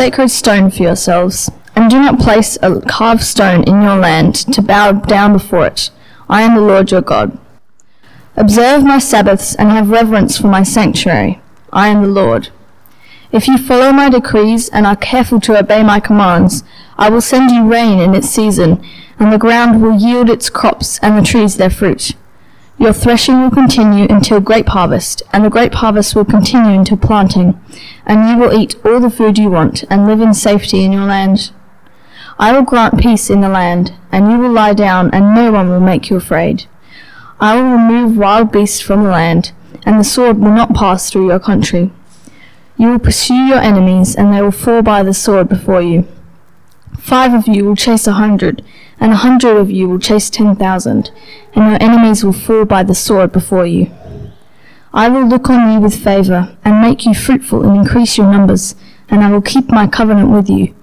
sacred stone for yourselves, and do not place a carved stone in your land to bow down before it. I am the Lord your God. Observe my Sabbaths and have reverence for my sanctuary. I am the Lord. If you follow my decrees and are careful to obey my commands, I will send you rain in its season, and the ground will yield its crops and the trees their fruit. Your threshing will continue until grape harvest, and the grape harvest will continue until planting, and you will eat all the food you want and live in safety in your land. I will grant peace in the land, and you will lie down, and no one will make you afraid. I will remove wild beasts from the land, and the sword will not pass through your country. You will pursue your enemies, and they will fall by the sword before you. Five of you will chase a hundred, and a hundred of you will chase ten thousand, and your enemies will fall by the sword before you. I will look on you with favour, and make you fruitful and increase your numbers, and I will keep my covenant with you.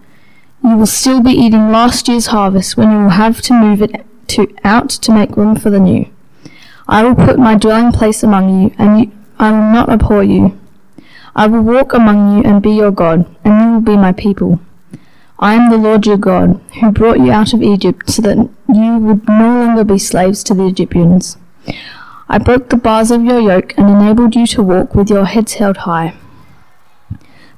You will still be eating last year's harvest when you will have to move it to, out to make room for the new. I will put my dwelling place among you, and you, I will not abhor you. I will walk among you and be your God, and you will be my people. I am the Lord your God, who brought you out of Egypt so that you would no longer be slaves to the Egyptians. I broke the bars of your yoke and enabled you to walk with your heads held high.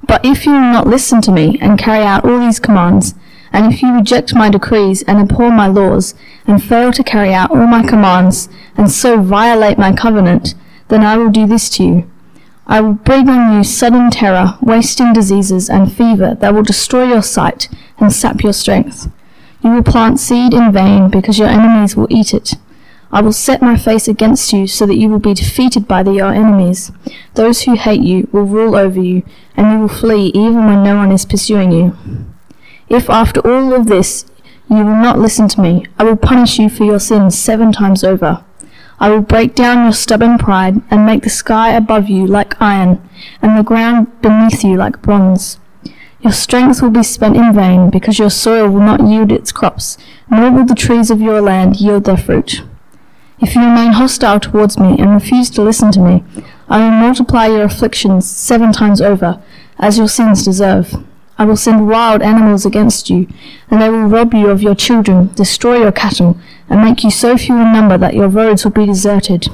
But if you will not listen to me and carry out all these commands, and if you reject my decrees and abhor my laws, and fail to carry out all my commands, and so violate my covenant, then I will do this to you. I will bring on you sudden terror, wasting diseases, and fever that will destroy your sight and sap your strength. You will plant seed in vain because your enemies will eat it. I will set my face against you so that you will be defeated by the, your enemies. Those who hate you will rule over you, and you will flee even when no one is pursuing you. If after all of this you will not listen to me, I will punish you for your sins seven times over. I will break down your stubborn pride and make the sky above you like iron and the ground beneath you like bronze. Your strength will be spent in vain because your soil will not yield its crops, nor will the trees of your land yield their fruit. If you remain hostile towards me and refuse to listen to me, I will multiply your afflictions seven times over, as your sins deserve. I will send wild animals against you, and they will rob you of your children, destroy your cattle, and make you so few in number that your roads will be deserted.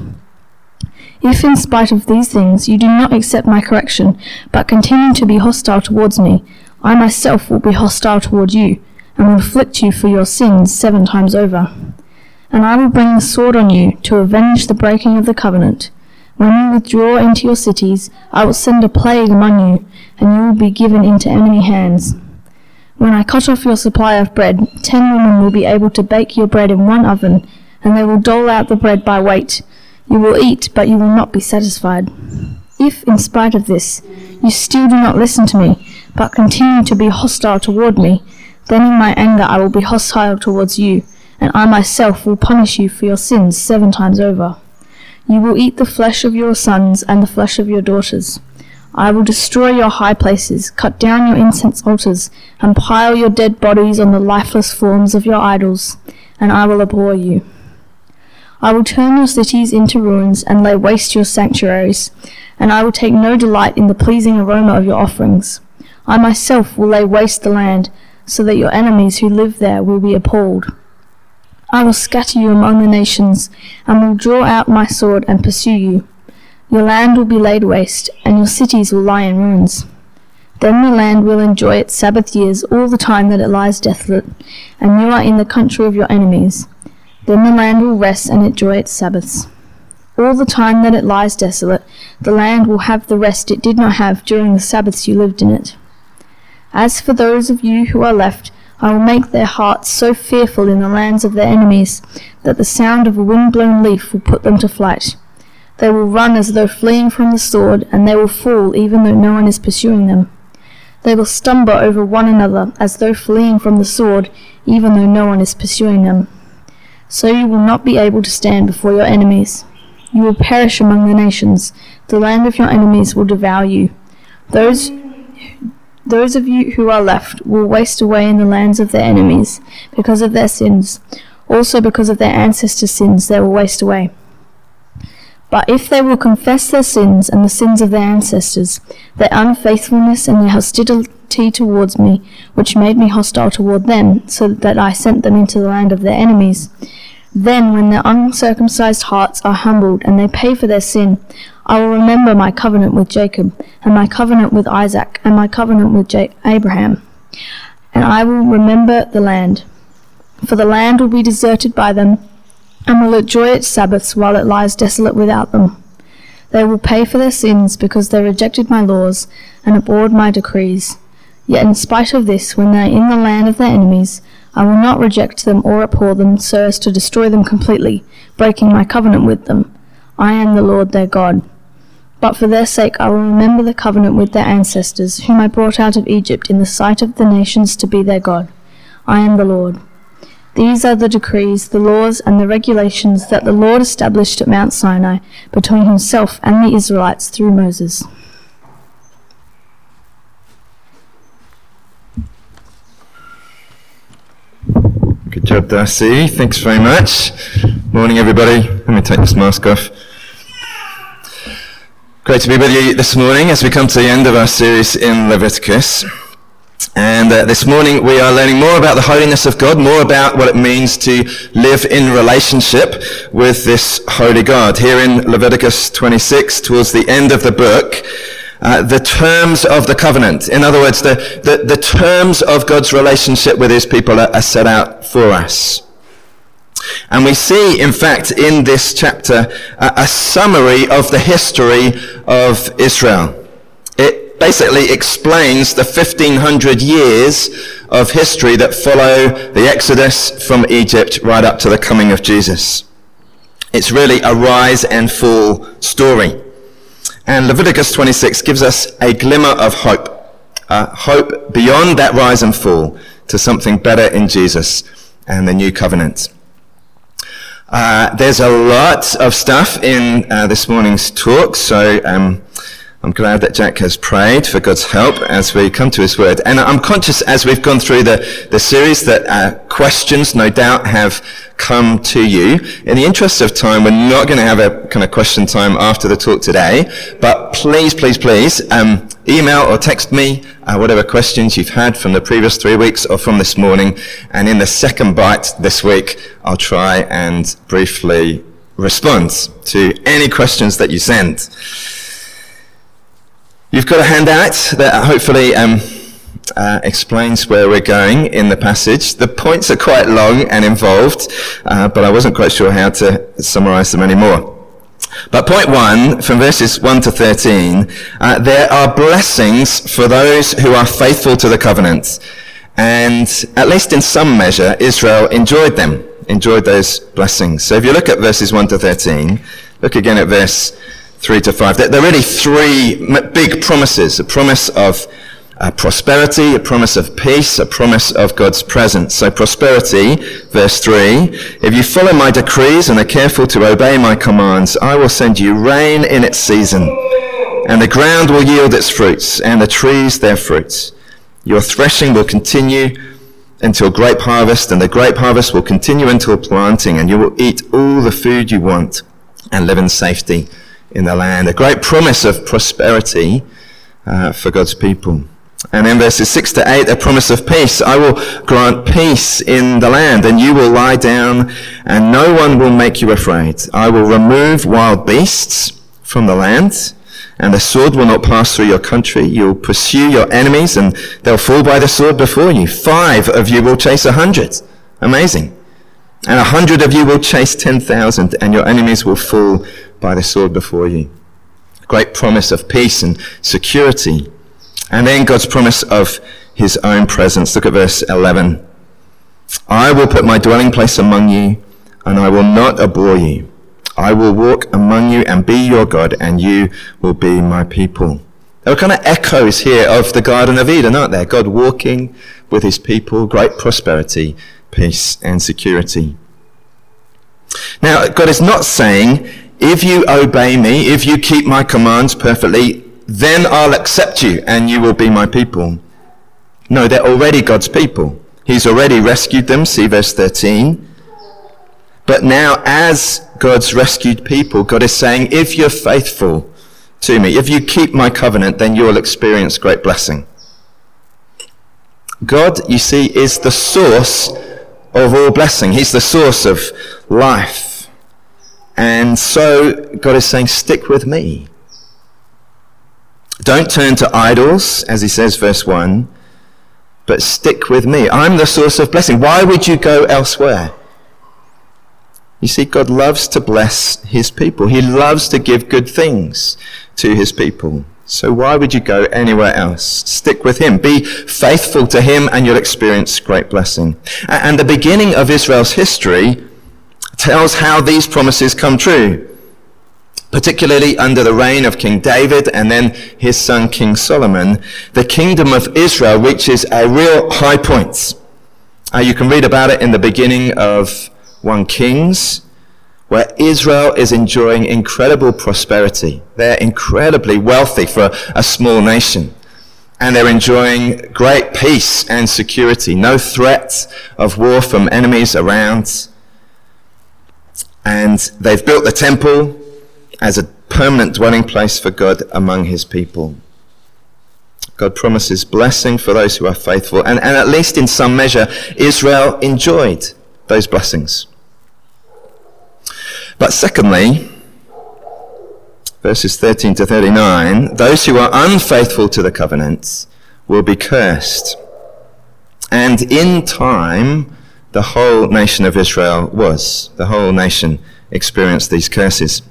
If in spite of these things you do not accept my correction, but continue to be hostile towards me, I myself will be hostile toward you, and will afflict you for your sins seven times over. And I will bring the sword on you to avenge the breaking of the covenant, when you withdraw into your cities, I will send a plague among you, and you will be given into enemy hands. When I cut off your supply of bread, ten women will be able to bake your bread in one oven, and they will dole out the bread by weight. You will eat, but you will not be satisfied. If, in spite of this, you still do not listen to me, but continue to be hostile toward me, then in my anger I will be hostile towards you, and I myself will punish you for your sins seven times over. You will eat the flesh of your sons and the flesh of your daughters. I will destroy your high places, cut down your incense altars, and pile your dead bodies on the lifeless forms of your idols, and I will abhor you. I will turn your cities into ruins and lay waste your sanctuaries, and I will take no delight in the pleasing aroma of your offerings. I myself will lay waste the land, so that your enemies who live there will be appalled. I will scatter you among the nations, and will draw out my sword and pursue you. Your land will be laid waste, and your cities will lie in ruins. Then the land will enjoy its Sabbath years all the time that it lies desolate, and you are in the country of your enemies. Then the land will rest and enjoy its Sabbaths. All the time that it lies desolate, the land will have the rest it did not have during the Sabbaths you lived in it. As for those of you who are left, I will make their hearts so fearful in the lands of their enemies that the sound of a wind-blown leaf will put them to flight. They will run as though fleeing from the sword, and they will fall even though no one is pursuing them. They will stumble over one another as though fleeing from the sword, even though no one is pursuing them. So you will not be able to stand before your enemies. You will perish among the nations. The land of your enemies will devour you. Those those of you who are left will waste away in the lands of their enemies because of their sins. Also, because of their ancestors' sins, they will waste away. But if they will confess their sins and the sins of their ancestors, their unfaithfulness and their hostility towards me, which made me hostile toward them, so that I sent them into the land of their enemies. Then, when their uncircumcised hearts are humbled and they pay for their sin, I will remember my covenant with Jacob, and my covenant with Isaac, and my covenant with J- Abraham. And I will remember the land. For the land will be deserted by them, and will enjoy its Sabbaths while it lies desolate without them. They will pay for their sins because they rejected my laws and abhorred my decrees. Yet in spite of this, when they are in the land of their enemies, I will not reject them or abhor them so as to destroy them completely, breaking my covenant with them. I am the Lord their God. But for their sake I will remember the covenant with their ancestors, whom I brought out of Egypt in the sight of the nations to be their God. I am the Lord. These are the decrees, the laws, and the regulations that the Lord established at Mount Sinai between himself and the Israelites through Moses. Good job, Darcy. Thanks very much. Morning, everybody. Let me take this mask off. Great to be with you this morning as we come to the end of our series in Leviticus. And uh, this morning we are learning more about the holiness of God, more about what it means to live in relationship with this holy God. Here in Leviticus 26, towards the end of the book, uh, the terms of the covenant, in other words, the, the, the terms of God's relationship with his people are, are set out for us. And we see, in fact, in this chapter, a, a summary of the history of Israel It basically explains the 1500 years of history that follow the Exodus from Egypt right up to the coming of Jesus. It's really a rise and fall story. And Leviticus 26 gives us a glimmer of hope, uh, hope beyond that rise and fall to something better in Jesus and the new covenant. Uh, there's a lot of stuff in uh, this morning's talk, so um, I'm glad that Jack has prayed for God's help as we come to his word. And I'm conscious as we've gone through the, the series that uh, questions no doubt have come to you. In the interest of time, we're not going to have a kind of question time after the talk today, but please, please, please, um, email or text me uh, whatever questions you've had from the previous three weeks or from this morning. And in the second bite this week, I'll try and briefly respond to any questions that you send. You've got a handout that hopefully um, uh, explains where we're going in the passage. The points are quite long and involved, uh, but I wasn't quite sure how to summarize them anymore. But point one, from verses 1 to 13, uh, there are blessings for those who are faithful to the covenant. And at least in some measure, Israel enjoyed them, enjoyed those blessings. So if you look at verses 1 to 13, look again at verse 3 to 5. There are really three big promises. A promise of uh, prosperity, a promise of peace, a promise of God's presence. So prosperity, verse 3, if you follow my decrees and are careful to obey my commands, I will send you rain in its season, and the ground will yield its fruits, and the trees their fruits. Your threshing will continue until grape harvest, and the grape harvest will continue until planting, and you will eat all the food you want and live in safety in the land. A great promise of prosperity uh, for God's people. And in verses 6 to 8, a promise of peace. I will grant peace in the land, and you will lie down, and no one will make you afraid. I will remove wild beasts from the land, and the sword will not pass through your country. You'll pursue your enemies, and they'll fall by the sword before you. Five of you will chase a hundred. Amazing. And a hundred of you will chase ten thousand, and your enemies will fall by the sword before you. Great promise of peace and security. And then God's promise of his own presence. Look at verse 11. I will put my dwelling place among you, and I will not abhor you. I will walk among you and be your God, and you will be my people. There are kind of echoes here of the Garden of Eden, aren't there? God walking with his people, great prosperity, peace, and security. Now, God is not saying if you obey me, if you keep my commands perfectly, then I'll accept you and you will be my people. No, they're already God's people. He's already rescued them, see verse 13. But now, as God's rescued people, God is saying, if you're faithful to me, if you keep my covenant, then you will experience great blessing. God, you see, is the source of all blessing. He's the source of life. And so God is saying, stick with me. Don't turn to idols, as he says, verse 1, but stick with me. I'm the source of blessing. Why would you go elsewhere? You see, God loves to bless his people. He loves to give good things to his people. So why would you go anywhere else? Stick with him. Be faithful to him and you'll experience great blessing. And the beginning of Israel's history tells how these promises come true. Particularly under the reign of King David and then his son King Solomon, the kingdom of Israel reaches a real high point. Uh, you can read about it in the beginning of 1 Kings where Israel is enjoying incredible prosperity. They're incredibly wealthy for a, a, small nation. And they're enjoying great peace and security. No threat of war from enemies around. And they've built the temple as a permanent dwelling place for God among his people. God promises blessing for those who are faithful. And, and at least in some measure, Israel enjoyed those blessings. But secondly, verses 13 to 39, those who are unfaithful to the covenant will be cursed. And in time, the whole nation of Israel was. The whole nation experienced these curses.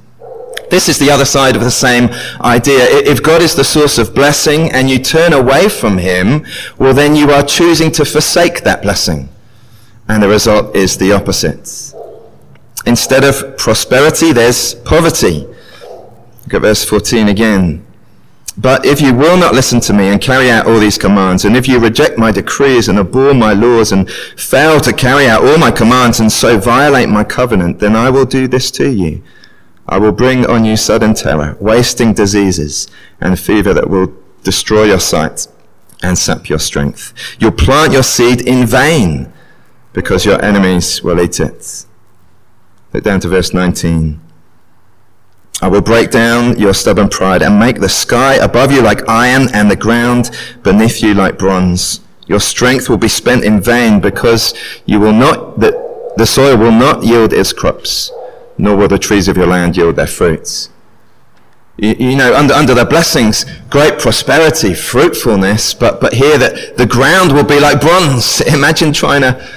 This is the other side of the same idea. If God is the source of blessing and you turn away from Him, well then you are choosing to forsake that blessing. And the result is the opposite. Instead of prosperity, there's poverty. Look at verse 14 again. But if you will not listen to me and carry out all these commands, and if you reject my decrees and abhor my laws and fail to carry out all my commands and so violate my covenant, then I will do this to you. I will bring on you sudden terror, wasting diseases, and fever that will destroy your sight and sap your strength. You'll plant your seed in vain because your enemies will eat it. Look down to verse 19. I will break down your stubborn pride and make the sky above you like iron and the ground beneath you like bronze. Your strength will be spent in vain because you will not, the, the soil will not yield its crops, nor will the trees of your land yield their fruits. You, you know, under, under the blessings, great prosperity, fruitfulness, but, but here that the ground will be like bronze. Imagine trying to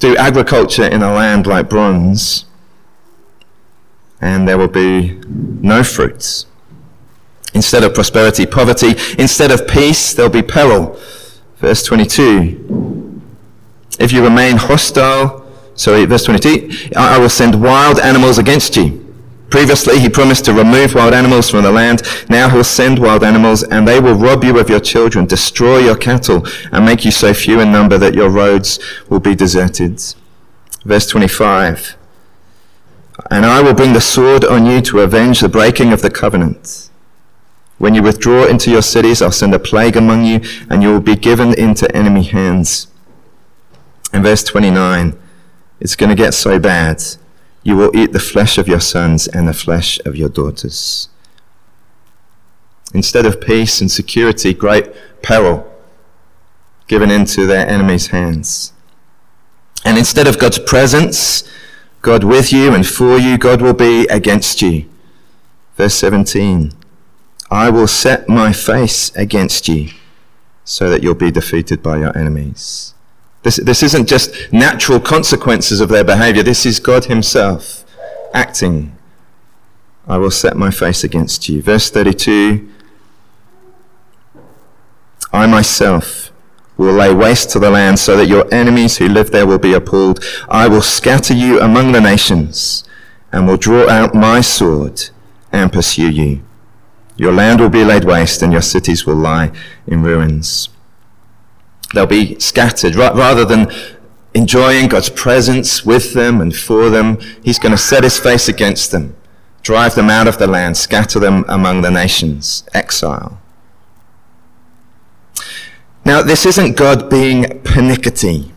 do agriculture in a land like bronze and there will be no fruits. Instead of prosperity, poverty. Instead of peace, there'll be peril. Verse 22. If you remain hostile, sorry, verse 22, I will send wild animals against you. Previously, he promised to remove wild animals from the land. Now he'll send wild animals, and they will rob you of your children, destroy your cattle, and make you so few in number that your roads will be deserted. Verse 25. And I will bring the sword on you to avenge the breaking of the covenant. When you withdraw into your cities, I'll send a plague among you, and you will be given into enemy hands. In verse 29, it's going to get so bad. You will eat the flesh of your sons and the flesh of your daughters. Instead of peace and security, great peril given into their enemies' hands. And instead of God's presence, God with you and for you, God will be against you. Verse 17 I will set my face against you so that you'll be defeated by your enemies. This, this isn't just natural consequences of their behavior, this is God Himself acting. I will set my face against you. Verse 32 I myself will lay waste to the land so that your enemies who live there will be appalled. I will scatter you among the nations and will draw out my sword and pursue you. Your land will be laid waste and your cities will lie in ruins. They'll be scattered rather than enjoying God's presence with them and for them. He's going to set his face against them, drive them out of the land, scatter them among the nations, exile. Now, this isn't God being pernickety.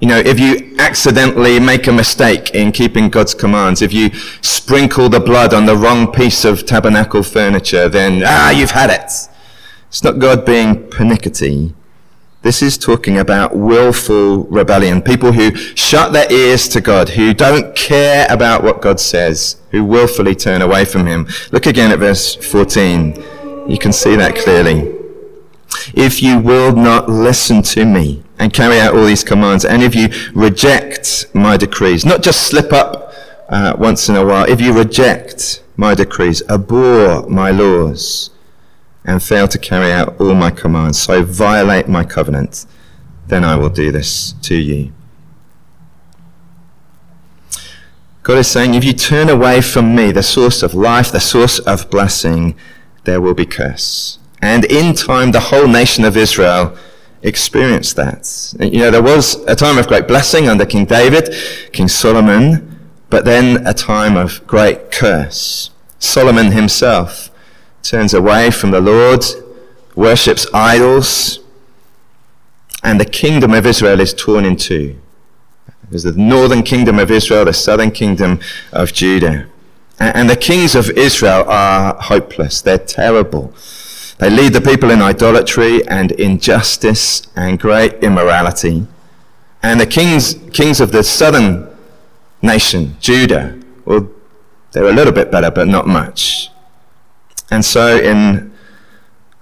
You know, if you accidentally make a mistake in keeping God's commands, if you sprinkle the blood on the wrong piece of tabernacle furniture, then, ah, you've had it. It's not God being pernickety. This is talking about willful rebellion. People who shut their ears to God, who don't care about what God says, who willfully turn away from Him. Look again at verse 14. You can see that clearly. If you will not listen to me and carry out all these commands, and if you reject my decrees, not just slip up uh, once in a while, if you reject my decrees, abhor my laws, and fail to carry out all my commands, so violate my covenant, then I will do this to you. God is saying, if you turn away from me, the source of life, the source of blessing, there will be curse. And in time, the whole nation of Israel experienced that. You know, there was a time of great blessing under King David, King Solomon, but then a time of great curse. Solomon himself turns away from the Lord, worships idols, and the kingdom of Israel is torn in two. There's the northern kingdom of Israel, the southern kingdom of Judah. And the kings of Israel are hopeless. They're terrible. They lead the people in idolatry and injustice and great immorality. And the kings, kings of the southern nation, Judah, well, they're a little bit better, but not much. And so in,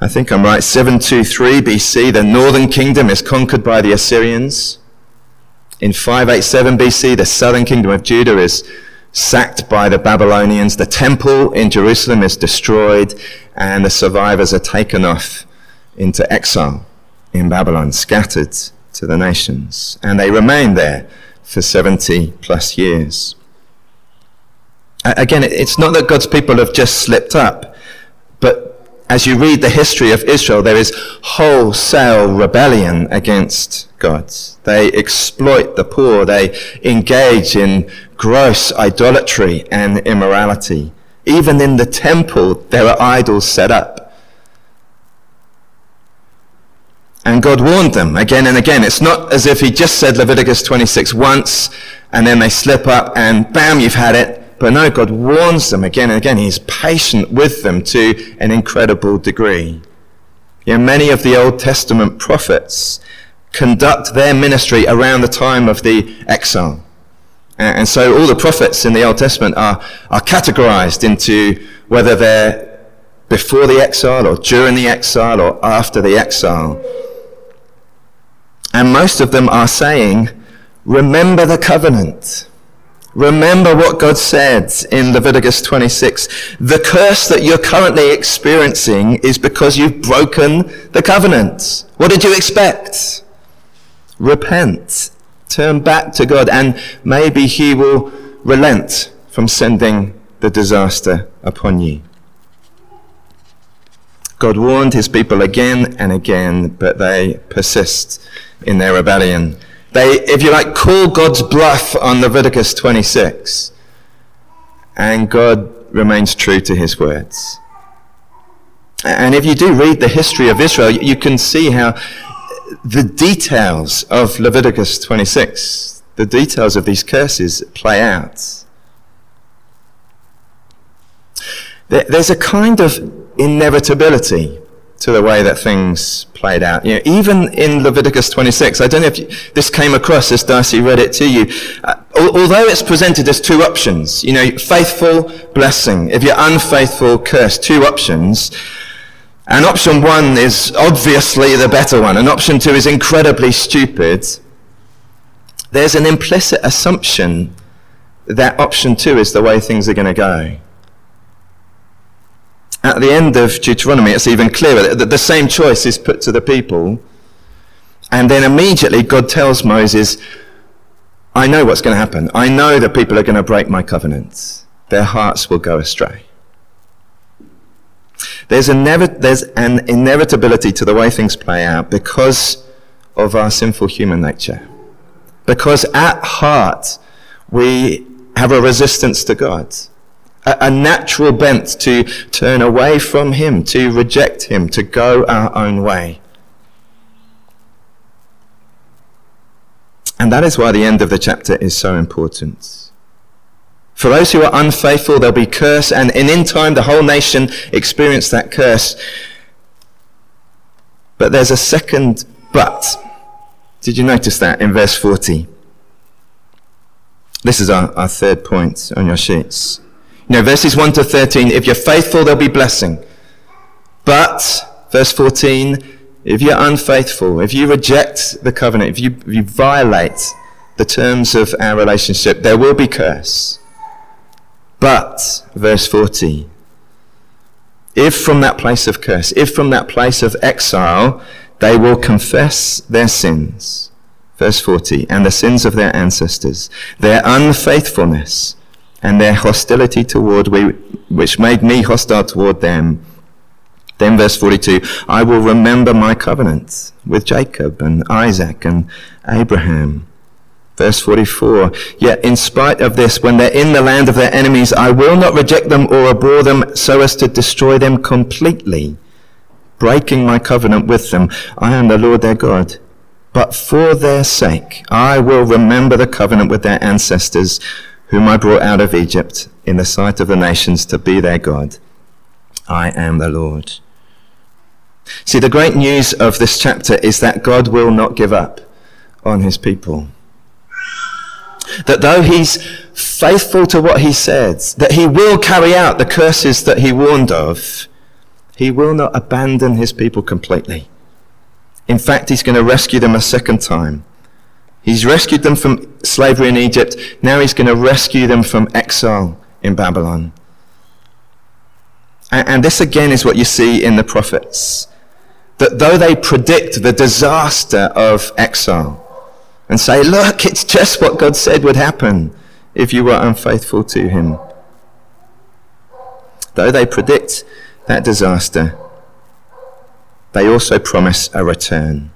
I think I'm right, 723 BC, the northern kingdom is conquered by the Assyrians. In 587 BC, the southern kingdom of Judah is sacked by the Babylonians. The temple in Jerusalem is destroyed, and the survivors are taken off into exile in Babylon, scattered to the nations. And they remain there for 70 plus years. Again, it's not that God's people have just slipped up. But as you read the history of Israel, there is wholesale rebellion against God. They exploit the poor. They engage in gross idolatry and immorality. Even in the temple, there are idols set up. And God warned them again and again. It's not as if he just said Leviticus 26 once and then they slip up and bam, you've had it. But no, God warns them again and again. He's patient with them to an incredible degree. You know, many of the Old Testament prophets conduct their ministry around the time of the exile. And so all the prophets in the Old Testament are, are categorized into whether they're before the exile or during the exile or after the exile. And most of them are saying, remember the covenant. Remember what God said in Leviticus 26. The curse that you're currently experiencing is because you've broken the covenant. What did you expect? Repent. Turn back to God and maybe he will relent from sending the disaster upon you. God warned his people again and again, but they persist in their rebellion. They, if you like, call God's bluff on Leviticus 26. And God remains true to his words. And if you do read the history of Israel, you can see how the details of Leviticus 26, the details of these curses play out. There's a kind of inevitability to the way that things played out. You know, even in Leviticus 26, I don't know if you, this came across as Darcy read it to you. Uh, although it's presented as two options, you know, faithful, blessing. If you're unfaithful, curse. Two options. And option one is obviously the better one, and option two is incredibly stupid. There's an implicit assumption that option two is the way things are going to go. At the end of Deuteronomy, it's even clearer that the same choice is put to the people. And then immediately God tells Moses, I know what's going to happen. I know that people are going to break my covenants. Their hearts will go astray. There's, there's an inevitability to the way things play out because of our sinful human nature. Because at heart, we have a resistance to God a, a natural bent to turn away from Him, to reject Him, to go our own way. And that is why the end of the chapter is so important. For those who are unfaithful, there'll be curse, and in time the whole nation experienced that curse. But there's a second But, did you notice that in verse 40? This is our, our third point on your sheets. You know, verses 1 to 13, if you're faithful, there'll be blessing. But, verse 14, if you're unfaithful, if you reject the covenant, if you, if you violate the terms of our relationship, there will be curse. But, verse 40, if from that place of curse, if from that place of exile, they will confess their sins, verse 40, and the sins of their ancestors, their unfaithfulness, and their hostility toward me, which made me hostile toward them. Then verse 42, I will remember my covenant with Jacob and Isaac and Abraham. Verse 44, yet in spite of this, when they're in the land of their enemies, I will not reject them or abhor them so as to destroy them completely, breaking my covenant with them. I am the Lord their God. But for their sake, I will remember the covenant with their ancestors, whom I brought out of Egypt in the sight of the nations to be their God. I am the Lord. See, the great news of this chapter is that God will not give up on his people. That though he's faithful to what he said, that he will carry out the curses that he warned of, he will not abandon his people completely. In fact, he's going to rescue them a second time. He's rescued them from slavery in Egypt. Now he's going to rescue them from exile in Babylon. And, this again is what you see in the prophets. That though they predict the disaster of exile and say, look, it's just what God said would happen if you were unfaithful to him. Though they predict that disaster, they also promise a return.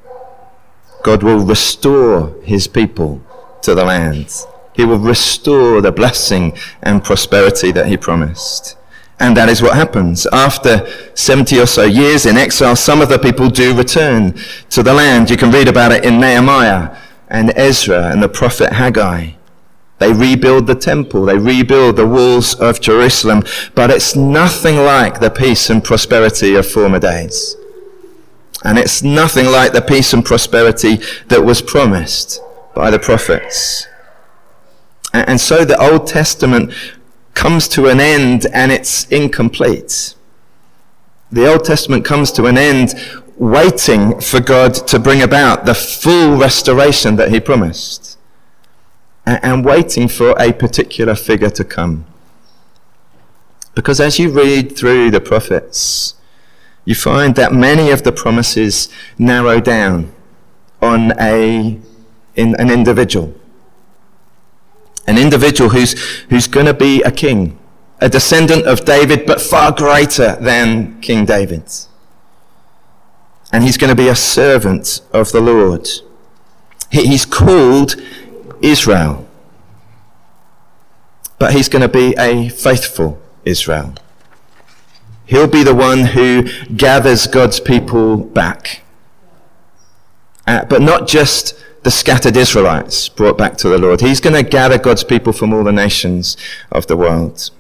God will restore his people to the land. He will restore the blessing and prosperity that he promised. And that is what happens. After 70 or so years in exile, some of the people do return to the land. You can read about it in Nehemiah and Ezra and the prophet Haggai. They rebuild the temple. They rebuild the walls of Jerusalem. But it's nothing like the peace and prosperity of former days. And it's nothing like the peace and prosperity that was promised by the prophets. And so the Old Testament comes to an end and it's incomplete. The Old Testament comes to an end waiting for God to bring about the full restoration that he promised and waiting for a particular figure to come. Because as you read through the prophets, you find that many of the promises narrow down on a, in an individual. An individual who's, who's going to be a king, a descendant of David, but far greater than King David. And he's going to be a servant of the Lord. He's called Israel. But he's going to be a faithful Israel. He'll be the one who gathers God's people back. Uh, but not just the scattered Israelites brought back to the Lord. He's going to gather God's people from all the nations of the world.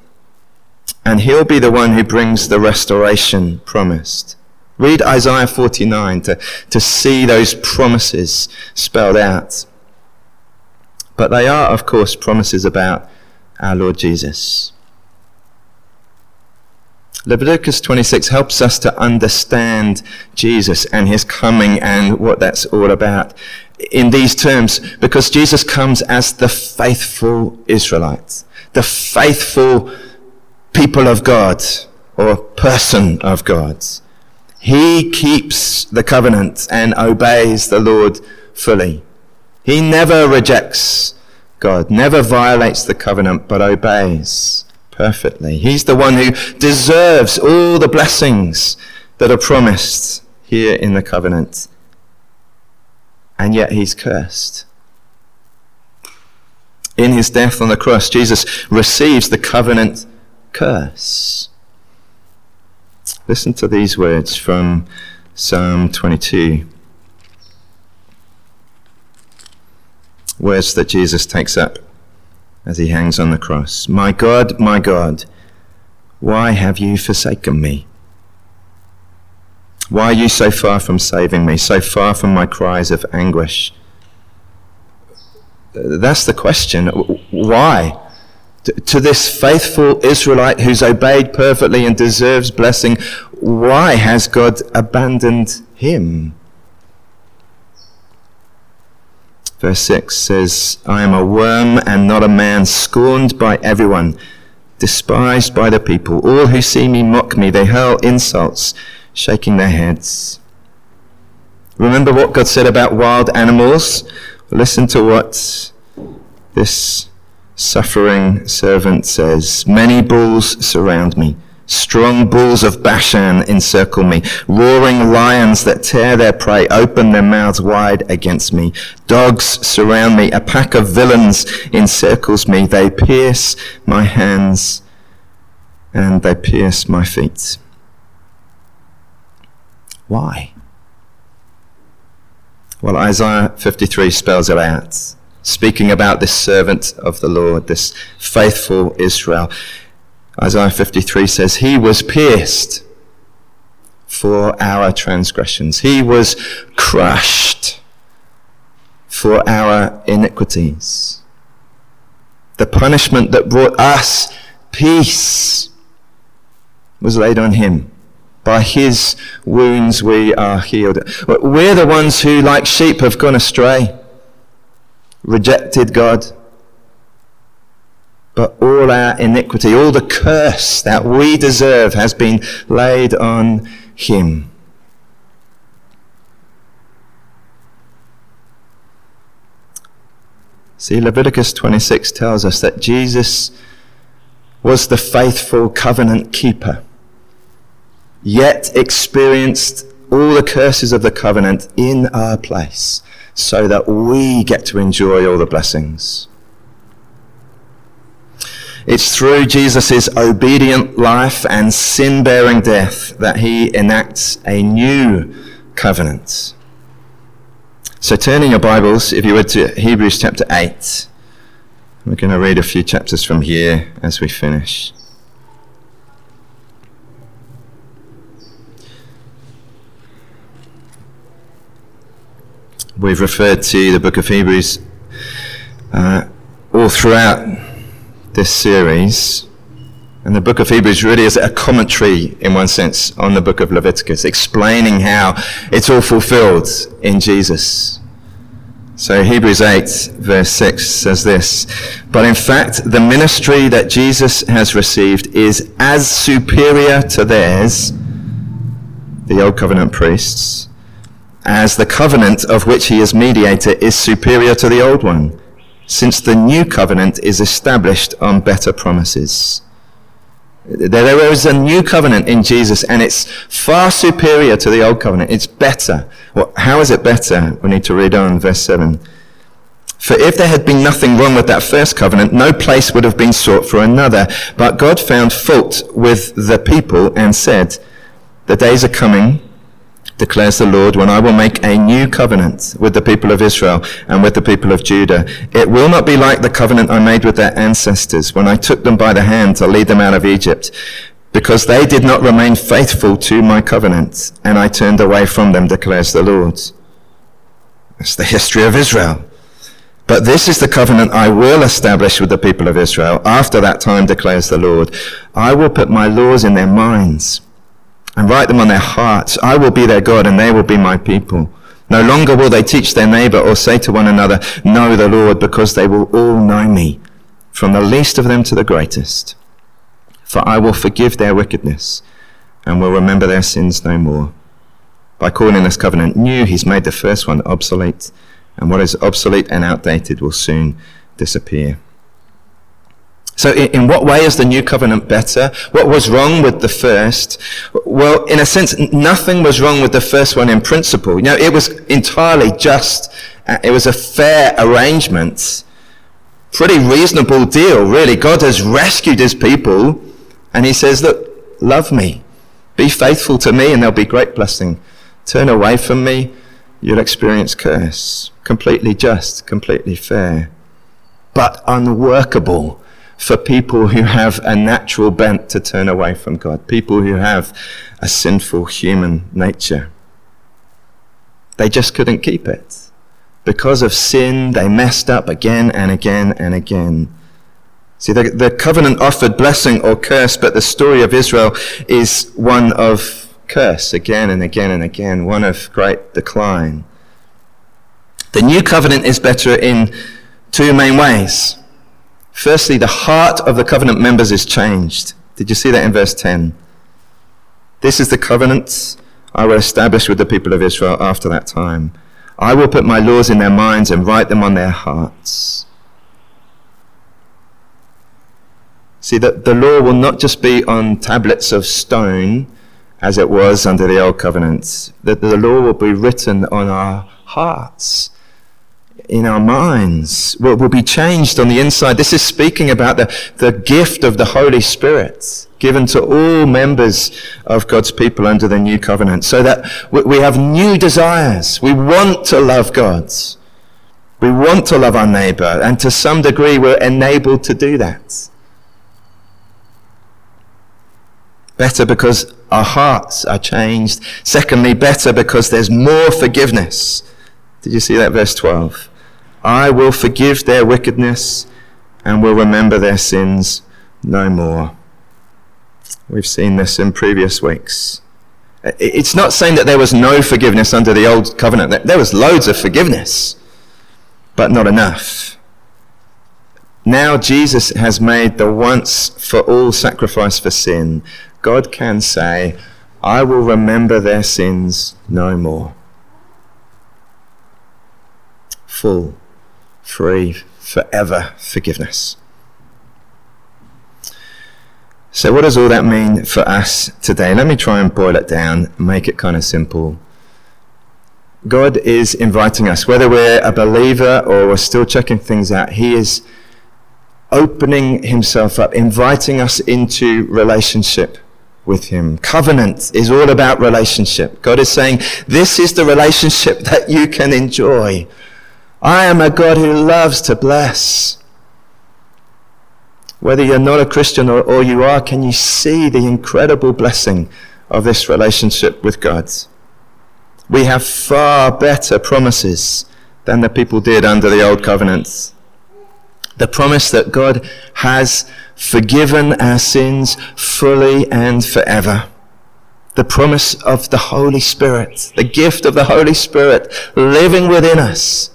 And he'll be the one who brings the restoration promised. Read Isaiah 49 to, to see those promises spelled out. But they are, of course, promises about our Lord Jesus. Leviticus 26 helps us to understand Jesus and his coming and what that's all about in these terms because Jesus comes as the faithful Israelites, the faithful people of God or person of God. He keeps the covenant and obeys the Lord fully. He never rejects God, never violates the covenant, but obeys perfectly. He's the one who deserves all the blessings that are promised here in the covenant. And yet he's cursed. In his death on the cross, Jesus receives the covenant curse. Listen to these words from Psalm 22. Words that Jesus takes up as he hangs on the cross. My God, my God, why have you forsaken me? Why are you so far from saving me, so far from my cries of anguish? That's the question. Why? To this faithful Israelite who's obeyed perfectly and deserves blessing, why has God abandoned him? Verse 6 says, I am a worm and not a man, scorned by everyone, despised by the people. All who see me mock me, they hurl insults, shaking their heads. Remember what God said about wild animals? Listen to what this suffering servant says. Many bulls surround me Strong bulls of Bashan encircle me. Roaring lions that tear their prey open their mouths wide against me. Dogs surround me. A pack of villains encircles me. They pierce my hands and they pierce my feet. Why? Well, Isaiah 53 spells it out, speaking about this servant of the Lord, this faithful Israel. Isaiah 53 says, He was pierced for our transgressions. He was crushed for our iniquities. The punishment that brought us peace was laid on him. By his wounds we are healed. We're the ones who, like sheep, have gone astray, rejected God, but all our iniquity, all the curse that we deserve has been laid on him. See, Leviticus 26 tells us that Jesus was the faithful covenant keeper, yet experienced all the curses of the covenant in our place so that we get to enjoy all the blessings. It's through Jesus' obedient life and sin bearing death that he enacts a new covenant. So turn in your Bibles, if you would, to Hebrews chapter 8. We're going to read a few chapters from here as we finish. We've referred to the book of Hebrews uh, all throughout this series. And the book of Hebrews really is a commentary, in one sense, on the book of Leviticus, explaining how it's all fulfilled in Jesus. So Hebrews 8, verse 6 says this But in fact, the ministry that Jesus has received is as superior to theirs, the Old Covenant priests, as the covenant of which he is mediator is superior to the old one since the new covenant is established on better promises. There is a new covenant in Jesus, and it's far superior to the old covenant. It's better. Well, how is it better? We need to read on verse 7. For if there had been nothing wrong with that first covenant, no place would have been sought for another. But God found fault with the people and said, The days are coming declares the Lord, when I will make a new covenant with the people of Israel and with the people of Judah. It will not be like the covenant I made with their ancestors when I took them by the hand to lead them out of Egypt, because they did not remain faithful to my covenant, and I turned away from them, declares the Lord. That's the history of Israel. But this is the covenant I will establish with the people of Israel. After that time, declares the Lord, I will put my laws in their minds and write them on their hearts. I will be their God and they will be my people. No longer will they teach their neighbor or say to one another, know the Lord, because they will all know me, from the least of them to the greatest. For I will forgive their wickedness and will remember their sins no more. By calling this covenant new, he's made the first one obsolete, and what is obsolete and outdated will soon disappear. So in, in, what way is the new covenant better? What was wrong with the first? Well, in a sense, nothing was wrong with the first one in principle. You know, it was entirely just. Uh, it was a fair arrangement. Pretty reasonable deal, really. God has rescued his people and he says, look, love me. Be faithful to me and there'll be great blessing. Turn away from me, you'll experience curse. Completely just, completely fair. But unworkable for people who have a natural bent to turn away from God, people who have a sinful human nature. They just couldn't keep it. Because of sin, they messed up again and again and again. See, the, the covenant offered blessing or curse, but the story of Israel is one of curse again and again and again, one of great decline. The new covenant is better in two main ways. Firstly, the heart of the covenant members is changed. Did you see that in verse 10? This is the covenant I will establish with the people of Israel after that time. I will put my laws in their minds and write them on their hearts. See, that the law will not just be on tablets of stone, as it was under the old covenant, that the law will be written on our hearts, in our minds, will, will be changed on the inside. This is speaking about the, the gift of the Holy Spirit given to all members of God's people under the new covenant, so that we have new desires. We want to love God. We want to love our neighbor, and to some degree we're enabled to do that. Better because our hearts are changed. Secondly, better because there's more forgiveness. Did you see that verse 12? I will forgive their wickedness and will remember their sins no more. We've seen this in previous weeks. It's not saying that there was no forgiveness under the old covenant. There was loads of forgiveness, but not enough. Now Jesus has made the once for all sacrifice for sin. God can say, I will remember their sins no more. Full, free, forever forgiveness. So, what does all that mean for us today? Let me try and boil it down, make it kind of simple. God is inviting us, whether we're a believer or we're still checking things out, He is opening Himself up, inviting us into relationship with Him. Covenant is all about relationship. God is saying, this is the relationship that you can enjoy. I am a God who loves to bless. Whether you're not a Christian or, or you are, can you see the incredible blessing of this relationship with God? We have far better promises than the people did under the old covenants. The promise that God has forgiven our sins fully and forever. The promise of the Holy Spirit, the gift of the Holy Spirit living within us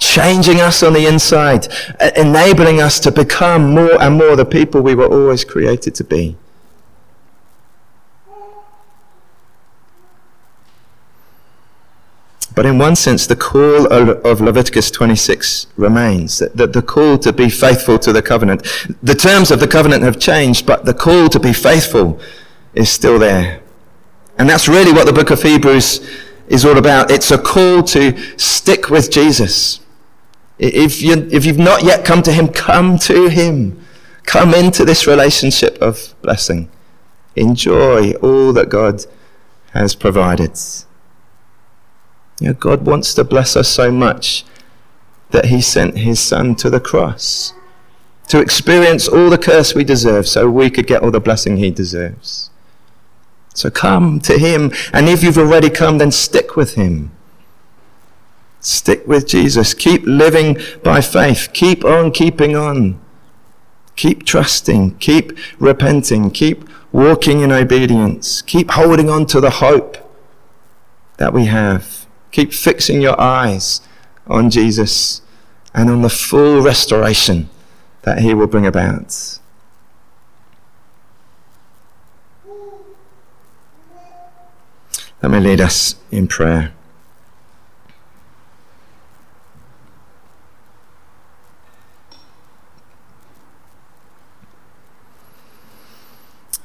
changing us on the inside, uh, enabling us to become more and more the people we were always created to be. But in one sense, the call of Leviticus 26 remains that the, the call to be faithful to the covenant. The terms of the covenant have changed, but the call to be faithful is still there. And that's really what the book of Hebrews is all about. It's a call to stick with Jesus. If, you, if you've not yet come to Him, come to Him. Come into this relationship of blessing. Enjoy all that God has provided. You know, God wants to bless us so much that He sent His Son to the cross to experience all the curse we deserve so we could get all the blessing He deserves. So come to Him, and if you've already come, then stick with Him. Stick with Jesus. Keep living by faith. Keep on keeping on. Keep trusting. Keep repenting. Keep walking in obedience. Keep holding on to the hope that we have. Keep fixing your eyes on Jesus and on the full restoration that he will bring about. Let me lead us in prayer.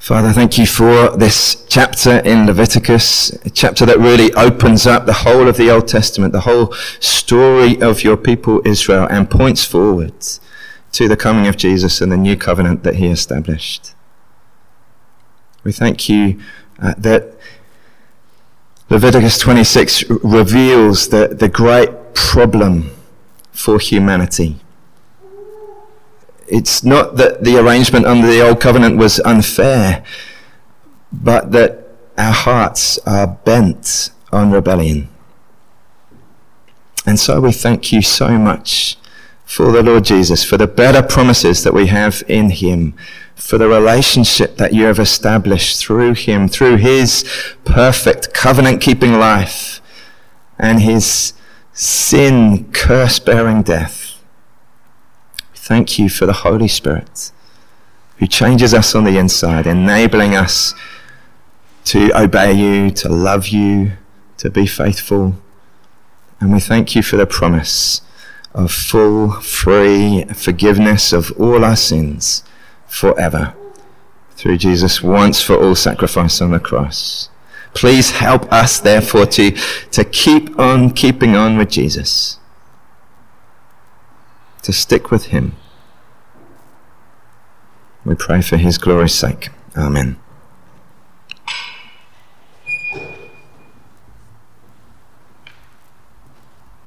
Father, thank you for this chapter in Leviticus, a chapter that really opens up the whole of the Old Testament, the whole story of your people Israel, and points forward to the coming of Jesus and the new covenant that he established. We thank you uh, that Leviticus 26 reveals the, the great problem for humanity it's not that the arrangement under the old covenant was unfair, but that our hearts are bent on rebellion. And so we thank you so much for the Lord Jesus, for the better promises that we have in him, for the relationship that you have established through him, through his perfect covenant keeping life and his sin curse bearing death. Thank you for the Holy Spirit who changes us on the inside, enabling us to obey you, to love you, to be faithful. And we thank you for the promise of full, free forgiveness of all our sins forever through Jesus' once for all sacrifice on the cross. Please help us, therefore, to, to keep on keeping on with Jesus, to stick with him. We pray for his glory's sake. Amen.